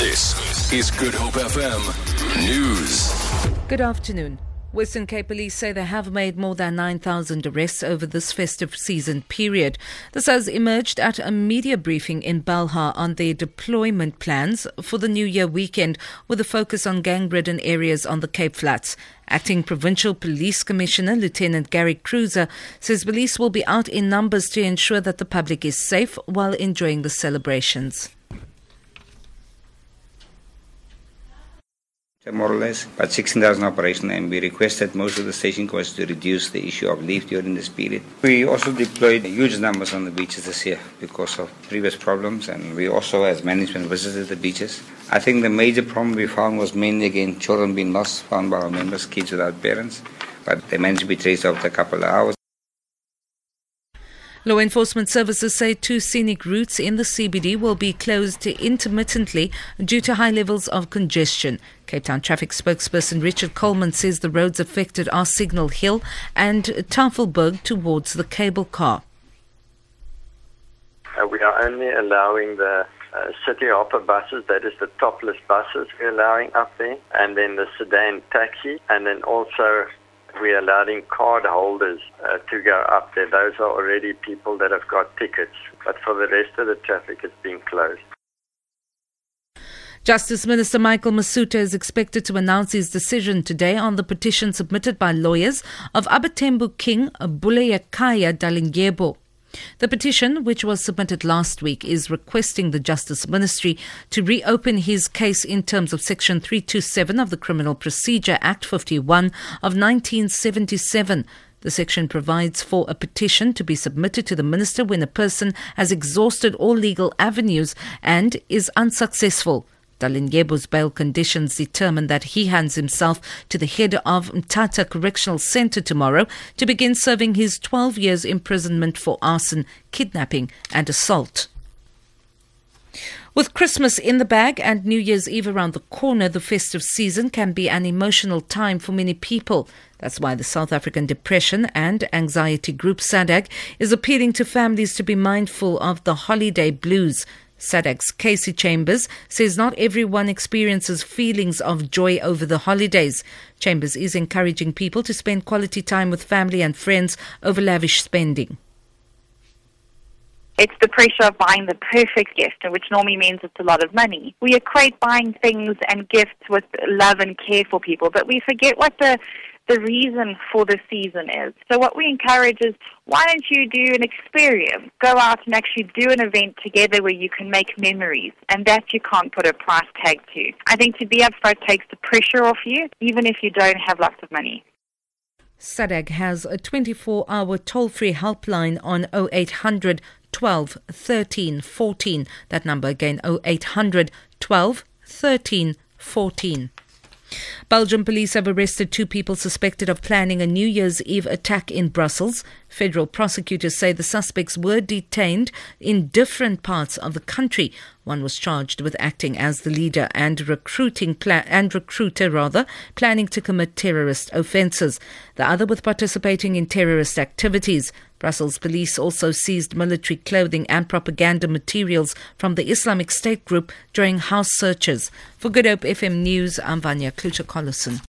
This is Good Hope FM News. Good afternoon. Western Cape Police say they have made more than 9,000 arrests over this festive season period. This has emerged at a media briefing in Belhar on their deployment plans for the New Year weekend with a focus on gang-ridden areas on the Cape Flats. Acting Provincial Police Commissioner Lieutenant Gary Kruser says police will be out in numbers to ensure that the public is safe while enjoying the celebrations. More or less, but 16,000 operation and we requested most of the station courts to reduce the issue of leave during this period. We also deployed huge numbers on the beaches this year because of previous problems and we also as management visited the beaches. I think the major problem we found was mainly again children being lost, found by our members, kids without parents, but they managed to be traced after a couple of hours. Law enforcement services say two scenic routes in the CBD will be closed intermittently due to high levels of congestion. Cape Town traffic spokesperson Richard Coleman says the roads affected are Signal Hill and Tafelberg towards the cable car. Uh, we are only allowing the uh, city hopper buses, that is the topless buses we're allowing up there, and then the sedan taxi, and then also we're allowing card holders uh, to go up there. Those are already people that have got tickets, but for the rest of the traffic, it's been closed. Justice Minister Michael Masutha is expected to announce his decision today on the petition submitted by lawyers of Abatembu King Buyelekhaya Dalindyebo. The petition, which was submitted last week, is requesting the Justice Ministry to reopen his case in terms of Section 327 of the Criminal Procedure Act 51 of 1977. The section provides for a petition to be submitted to the minister when a person has exhausted all legal avenues and is unsuccessful. Dalindyebo's bail conditions determine that he hands himself to the head of Mthatha Correctional Center tomorrow to begin serving his 12 years imprisonment for arson, kidnapping, and assault. With Christmas in the bag and New Year's Eve around the corner, the festive season can be an emotional time for many people. That's why the South African Depression and Anxiety Group SADAG is appealing to families to be mindful of the holiday blues. SADAG's Cassey Chambers says not everyone experiences feelings of joy over the holidays. Chambers is encouraging people to spend quality time with family and friends over lavish spending. It's the pressure of buying the perfect gift, which normally means it's a lot of money. We equate buying things and gifts with love and care for people, but we forget what the the reason for the season is. So what we encourage is why don't you do an experience? Go out and actually do an event together where you can make memories and that you can't put a price tag to. I think to be upfront takes the pressure off you, even if you don't have lots of money. SADAG has a 24 hour toll free helpline on 0800 12 13 14. That number again 0800 12 13 14. Belgium police have arrested two people suspected of planning a New Year's Eve attack in Brussels. Federal prosecutors say the suspects were detained in different parts of the country. One was charged with acting as the leader and recruiting pla- and recruiter rather, planning to commit terrorist offences. The other with participating in terrorist activities. Brussels police also seized military clothing and propaganda materials from the Islamic State group during house searches. For Good Hope FM News, I'm Vanya Klucher-Collison.